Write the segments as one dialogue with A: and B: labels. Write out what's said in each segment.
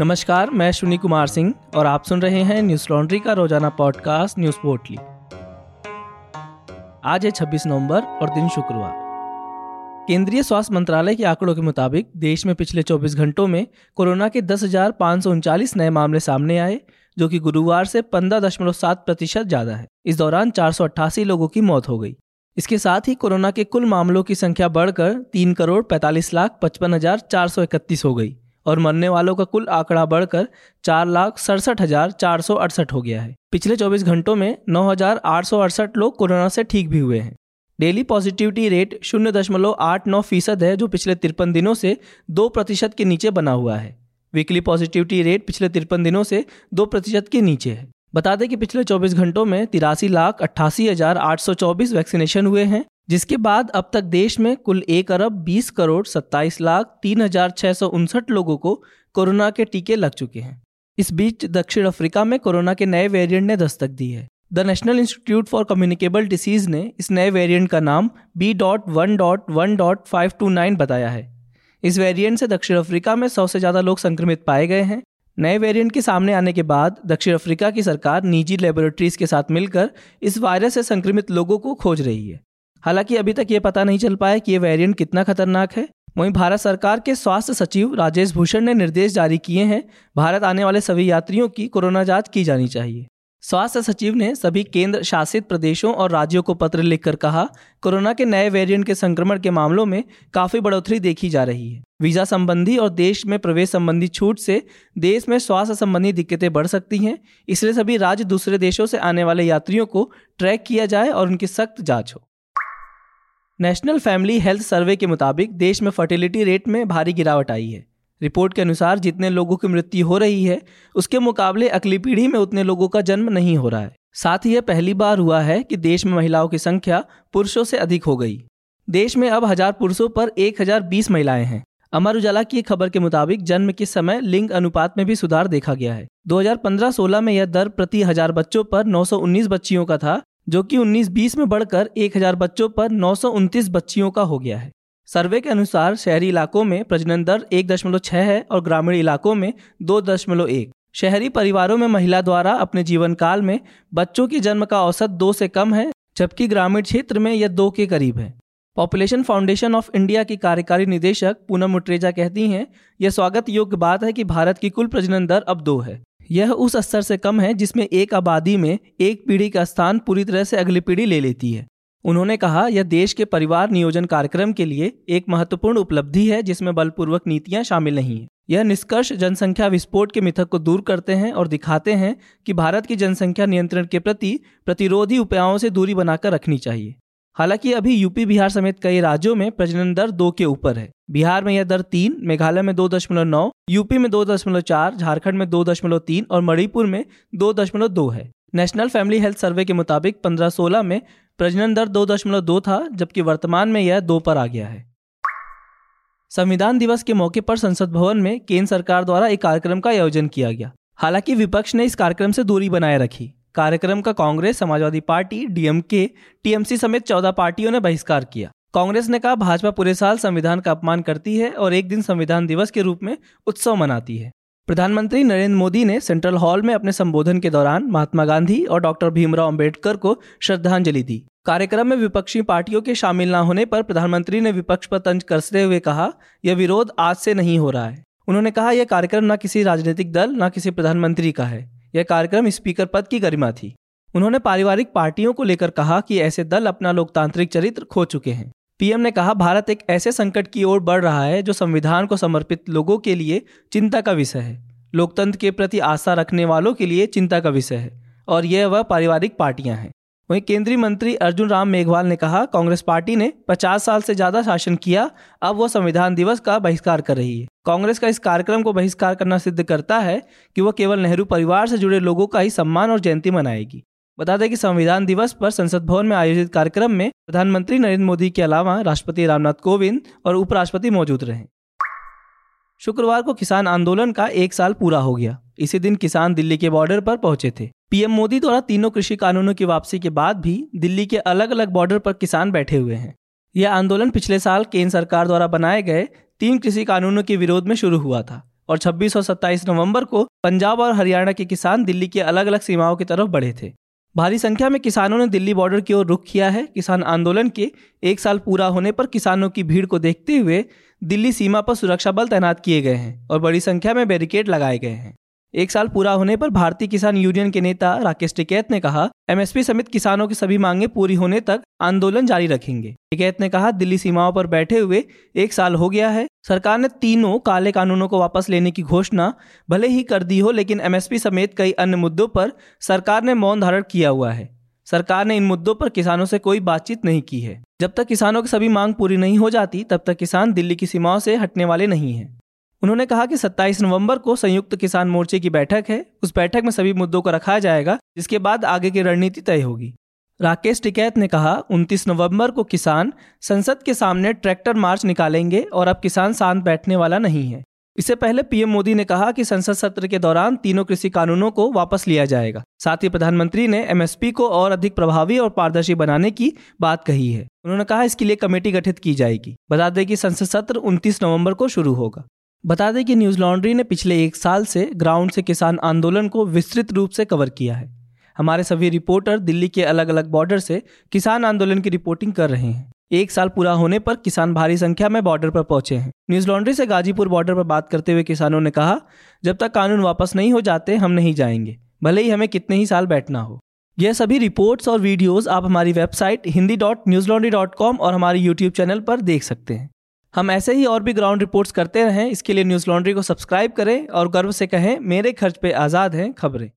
A: नमस्कार, मैं शुनी कुमार सिंह और आप सुन रहे हैं न्यूज़ लॉन्ड्री का रोज़ाना पॉडकास्ट न्यूज़ पोर्टली। आज है 26 नवंबर और दिन शुक्रवार। केंद्रीय स्वास्थ्य मंत्रालय के आंकड़ों के मुताबिक देश में पिछले 24 घंटों में कोरोना के दस नए मामले सामने आए, जो कि गुरुवार से 15.7 प्रतिशत ज़्यादा है। इस दौरान चार सौ अट्ठासी लोगों की मौत हो गई। इसके साथ ही कोरोना के कुल मामलों की संख्या बढ़कर तीन करोड़ पैंतालीस लाख पचपन हज़ार चार सौ इकतीस हो गई। और मरने वालों का कुल आंकड़ा बढ़कर चार लाख सड़सठ हज़ार चार सौ अड़सठ हो गया है। पिछले 24 घंटों में नौ हज़ार आठ सौ अड़सठ लोग कोरोना से ठीक भी हुए हैं। डेली पॉजिटिविटी रेट शून्य दशमलव आठ नौ फ़ीसद है, जो पिछले तिरपन दिनों से दो प्रतिशत के नीचे बना हुआ है। वीकली पॉजिटिविटी रेट पिछले तिरपन दिनों से दो प्रतिशत के नीचे है। बता दें कि पिछले 24 घंटों में तिरासी लाख अट्ठासी हज़ार आठ सौ चौबीस वैक्सीनेशन हुए हैं जिसके बाद अब तक देश में कुल एक अरब बीस करोड़ सत्ताईस लाख तीन हज़ार छह सौ उनसठ लोगों को कोरोना के टीके लग चुके हैं। इस बीच दक्षिण अफ्रीका में कोरोना के नए वेरिएंट ने दस्तक दी है। The national institute for communicable disease ने इस नए वेरिएंट का नाम B dot one dot one dot five two nine बताया है। इस वेरिएंट से दक्षिण अफ्रीका में सौ से ज़्यादा लोग संक्रमित पाए गए हैं। नए वेरिएंट के सामने आने के बाद दक्षिण अफ्रीका की सरकार निजी लेबोरेटरीज के साथ मिलकर इस वायरस से संक्रमित लोगों को खोज रही है। हालाँकि अभी तक ये पता नहीं चल पाया कि ये वेरिएंट कितना खतरनाक है। वहीं भारत सरकार के स्वास्थ्य सचिव राजेश भूषण ने निर्देश जारी किए हैं, भारत आने वाले सभी यात्रियों की कोरोना जाँच की जानी चाहिए। स्वास्थ्य सचिव ने सभी केंद्र शासित प्रदेशों और राज्यों को पत्र लिखकर कहा, कोरोना के नए वेरिएंट के संक्रमण के मामलों में काफ़ी बढ़ोतरी देखी जा रही है। वीज़ा संबंधी और देश में प्रवेश संबंधी छूट से देश में स्वास्थ्य संबंधी दिक्कतें बढ़ सकती हैं, इसलिए सभी राज्य दूसरे देशों से आने वाले यात्रियों को ट्रैक किया जाए और उनकी सख्त जाँच हो। नेशनल फैमिली हेल्थ सर्वे के मुताबिक देश में फर्टिलिटी रेट में भारी गिरावट आई है। रिपोर्ट के अनुसार जितने लोगों की मृत्यु हो रही है, उसके मुकाबले अगली पीढ़ी में उतने लोगों का जन्म नहीं हो रहा है। साथ ही यह पहली बार हुआ है कि देश में महिलाओं की संख्या पुरुषों से अधिक हो गई। देश में अब हज़ार पुरुषों पर एक हज़ार बीस महिलाएँ हैं। अमर उजाला की खबर के मुताबिक जन्म के समय लिंग अनुपात में भी सुधार देखा गया है। 2015-16 में यह दर प्रति हज़ार बच्चों पर 919 बच्चियों का था जो कि 19-20 में बढ़कर 1000 बच्चों पर नौ सौ उनतीस बच्चियों का हो गया है। सर्वे के अनुसार शहरी इलाकों में प्रजनन दर एक दशमलव छह है और ग्रामीण इलाकों में दो दशमलव एक। शहरी परिवारों में महिला द्वारा अपने जीवन काल में बच्चों के जन्म का औसत दो से कम है, जबकि ग्रामीण क्षेत्र में यह दो के करीब है। पॉपुलेशन फाउंडेशन ऑफ़ इंडिया की कार्यकारी निदेशक पूनम मुटरेजा कहती हैं, यह स्वागत योग्य बात है कि भारत की कुल प्रजनन दर अब दो है। यह उस स्तर से कम है जिसमें एक आबादी में एक पीढ़ी का स्थान पूरी तरह से अगली पीढ़ी ले लेती है। उन्होंने कहा, यह देश के परिवार नियोजन कार्यक्रम के लिए एक महत्वपूर्ण उपलब्धि है जिसमें बलपूर्वक नीतियाँ शामिल नहीं है। यह निष्कर्ष जनसंख्या विस्फोट के मिथक को दूर करते हैं और दिखाते हैं कि भारत की जनसंख्या नियंत्रण के प्रति प्रतिरोधी उपायों से दूरी बनाकर रखनी चाहिए। हालाँकि अभी यूपी, बिहार समेत कई राज्यों में प्रजनन दर दो के ऊपर है। बिहार में यह दर तीन, मेघालय में दो दशमलव नौ, यूपी में दो दशमलव चार, झारखंड में दो दशमलव तीन और मणिपुर में दो दशमलव दो है। नेशनल फैमिली हेल्थ सर्वे के मुताबिक पंद्रह सोलह में प्रजनन दर दो दशमलव दो था, जबकि वर्तमान में यह दो पर आ गया है। संविधान दिवस के मौके पर संसद भवन में केंद्र सरकार द्वारा एक कार्यक्रम का आयोजन किया गया। हालाँकि विपक्ष ने इस कार्यक्रम से दूरी बनाए रखी। कार्यक्रम का Congress, Samajwadi party, DMK, TMC समेत चौदह पार्टियों ने बहिष्कार किया। कांग्रेस ने कहा, भाजपा पूरे साल संविधान का अपमान करती है और एक दिन संविधान दिवस के रूप में उत्सव मनाती है। प्रधानमंत्री नरेंद्र मोदी ने सेंट्रल हॉल में अपने संबोधन के दौरान महात्मा गांधी और डॉक्टर भीमराव अंबेडकर को श्रद्धांजलि दी। कार्यक्रम में विपक्षी पार्टियों के शामिल न होने पर प्रधानमंत्री ने विपक्ष पर तंज कसते हुए कहा, यह विरोध आज से नहीं हो रहा है। उन्होंने कहा, यह कार्यक्रम न किसी राजनीतिक दल, न किसी प्रधानमंत्री का है। यह कार्यक्रम स्पीकर पद की गरिमा थी। उन्होंने पारिवारिक पार्टियों को लेकर कहा कि ऐसे दल अपना लोकतांत्रिक चरित्र खो चुके हैं। पीएम ने कहा, भारत एक ऐसे संकट की ओर बढ़ रहा है जो संविधान को समर्पित लोगों के लिए चिंता का विषय है। लोकतंत्र के प्रति आस्था रखने वालों के लिए चिंता का विषय है, और यह वह पारिवारिक पार्टियाँ हैं। वहीं केंद्रीय मंत्री अर्जुन राम मेघवाल ने कहा, कांग्रेस पार्टी ने 50 साल से ज़्यादा शासन किया, अब वो संविधान दिवस का बहिष्कार कर रही है। कांग्रेस का इस कार्यक्रम को बहिष्कार करना सिद्ध करता है कि वह केवल नेहरू परिवार से जुड़े लोगों का ही सम्मान और जयंती मनाएगी। बता दें कि संविधान दिवस पर संसद भवन में आयोजित कार्यक्रम में प्रधानमंत्री नरेंद्र मोदी के अलावा राष्ट्रपति रामनाथ कोविंद और उपराष्ट्रपति मौजूद रहे। शुक्रवार को किसान आंदोलन का एक साल पूरा हो गया। इसी दिन किसान दिल्ली के बॉर्डर पर पहुँचे थे। पीएम मोदी द्वारा तीनों कृषि कानूनों की वापसी के बाद भी दिल्ली के अलग अलग बॉर्डर पर किसान बैठे हुए हैं। यह आंदोलन पिछले साल केंद्र सरकार द्वारा बनाए गए तीन कृषि कानूनों के विरोध में शुरू हुआ था और 26 और 27 नवंबर को पंजाब और हरियाणा के किसान दिल्ली की अलग अलग सीमाओं की तरफ़ बढ़े थे। भारी संख्या में किसानों ने दिल्ली बॉर्डर की ओर रुख किया है। किसान आंदोलन के एक साल पूरा होने पर किसानों की भीड़ को देखते हुए दिल्ली सीमा पर सुरक्षा बल तैनात किए गए हैं और बड़ी संख्या में बैरिकेड लगाए गए हैं। एक साल पूरा होने पर भारतीय किसान यूनियन के नेता राकेश टिकैत ने कहा, एमएसपी समेत किसानों की सभी मांगे पूरी होने तक आंदोलन जारी रखेंगे। टिकैत ने कहा, दिल्ली सीमाओं पर बैठे हुए एक साल हो गया है। सरकार ने तीनों काले कानूनों को वापस लेने की घोषणा भले ही कर दी हो, लेकिन एमएसपी समेत कई अन्य मुद्दों पर सरकार ने मौन धारण किया हुआ है। सरकार ने इन मुद्दों पर किसानों से कोई बातचीत नहीं की है। जब तक किसानों की सभी मांग पूरी नहीं हो जाती, तब तक किसान दिल्ली की सीमाओं से हटने वाले नहीं हैं। उन्होंने कहा कि 27 नवंबर को संयुक्त किसान मोर्चे की बैठक है। उस बैठक में सभी मुद्दों को रखा जाएगा, जिसके बाद आगे की रणनीति तय होगी। राकेश टिकैत ने कहा 29 नवंबर को किसान संसद के सामने ट्रैक्टर मार्च निकालेंगे और अब किसान शांत बैठने वाला नहीं है। इससे पहले पीएम मोदी ने कहा कि संसद सत्र के दौरान तीनों कृषि कानूनों को वापस लिया जाएगा। साथ ही प्रधानमंत्री ने एमएसपी को और अधिक प्रभावी और पारदर्शी बनाने की बात कही है। उन्होंने कहा, इसके लिए कमेटी गठित की जाएगी। बता दें कि संसद सत्र 29 नवंबर को शुरू होगा। बता दें कि न्यूज़ लॉन्ड्री ने पिछले एक साल से ग्राउंड से किसान आंदोलन को विस्तृत रूप से कवर किया है। हमारे सभी रिपोर्टर दिल्ली के अलग अलग बॉर्डर से किसान आंदोलन की रिपोर्टिंग कर रहे हैं। एक साल पूरा होने पर किसान भारी संख्या में बॉर्डर पर पहुँचे हैं। न्यूज़ लॉन्ड्री से गाजीपुर बॉर्डर पर बात करते हुए किसानों ने कहा, जब तक कानून वापस नहीं हो जाते, हम नहीं जाएँगे। भले ही हमें कितने ही साल बैठना हो। यह सभी रिपोर्ट्स और वीडियोस आप हमारी website Hindi dot Newslaundry dot com और हमारे यूट्यूब चैनल पर देख सकते हैं। हम ऐसे ही और भी ग्राउंड रिपोर्ट्स करते रहें। इसके लिए न्यूज़ लॉन्ड्री को सब्सक्राइब करें और गर्व से कहें, मेरे खर्च पे आज़ाद हैं खबरें।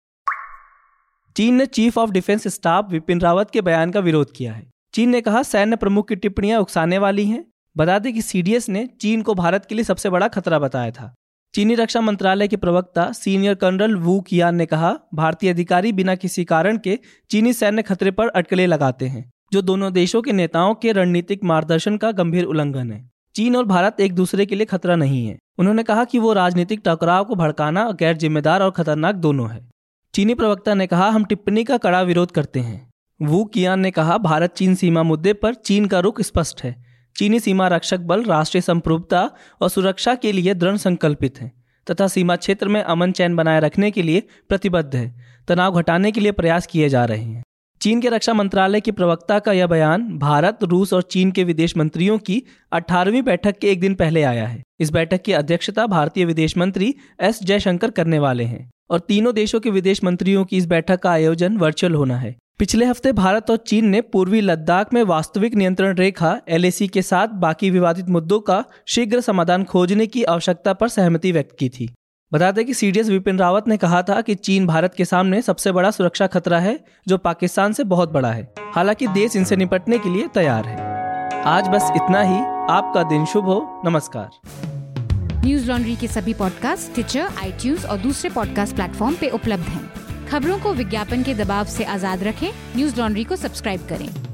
A: चीन ने chief of defence staff Vipin Rawat के बयान का विरोध किया है। चीन ने कहा, सैन्य प्रमुख की टिप्पणियाँ उकसाने वाली हैं। बता दें कि सीडीएस ने चीन को भारत के लिए सबसे बड़ा खतरा बताया था। चीनी रक्षा मंत्रालय के प्रवक्ता सीनियर कर्नल वू कियान ने कहा, भारतीय अधिकारी बिना किसी कारण के चीनी सैन्य खतरे पर अटकलें लगाते हैं, जो दोनों देशों के नेताओं के रणनीतिक मार्गदर्शन का गंभीर उल्लंघन है। चीन और भारत एक दूसरे के लिए खतरा नहीं है। उन्होंने कहा कि वो राजनीतिक टकराव को भड़काना गैर जिम्मेदार और खतरनाक दोनों है। चीनी प्रवक्ता ने कहा, हम टिप्पणी का कड़ा विरोध करते हैं। वू कियान ने कहा, भारत चीन सीमा मुद्दे पर चीन का रुख स्पष्ट है। चीनी सीमा रक्षक बल, राष्ट्रीय संप्रभुता और सुरक्षा के लिए दृढ़ संकल्पित है तथा सीमा क्षेत्र में अमन चैन बनाए रखने के लिए प्रतिबद्ध है। तनाव घटाने के लिए प्रयास किए जा रहे हैं। चीन के रक्षा मंत्रालय के प्रवक्ता का यह बयान भारत, रूस और चीन के विदेश मंत्रियों की 18वीं बैठक के एक दिन पहले आया है। इस बैठक की अध्यक्षता भारतीय विदेश मंत्री एस जयशंकर करने वाले हैं और तीनों देशों के विदेश मंत्रियों की इस बैठक का आयोजन वर्चुअल होना है। पिछले हफ़्ते भारत और चीन ने पूर्वी लद्दाख में वास्तविक नियंत्रण रेखा एलएसी के साथ बाकी विवादित मुद्दों का शीघ्र समाधान खोजने की आवश्यकता पर सहमति व्यक्त की थी। बता दें कि सीडीएस विपिन रावत ने कहा था कि चीन भारत के सामने सबसे बड़ा सुरक्षा खतरा है, जो पाकिस्तान से बहुत बड़ा है। हालाँकि देश इनसे निपटने के लिए तैयार है। आज बस इतना ही। आपका दिन शुभ हो। नमस्कार।
B: न्यूज़ लॉन्ड्री के सभी पॉडकास्ट ट्विटर आई और दूसरे पॉडकास्ट प्लेटफॉर्म पे उपलब्ध हैं। खबरों को विज्ञापन के दबाव से आज़ाद रखें। न्यूज़ लॉन्ड्री को सब्सक्राइब करें।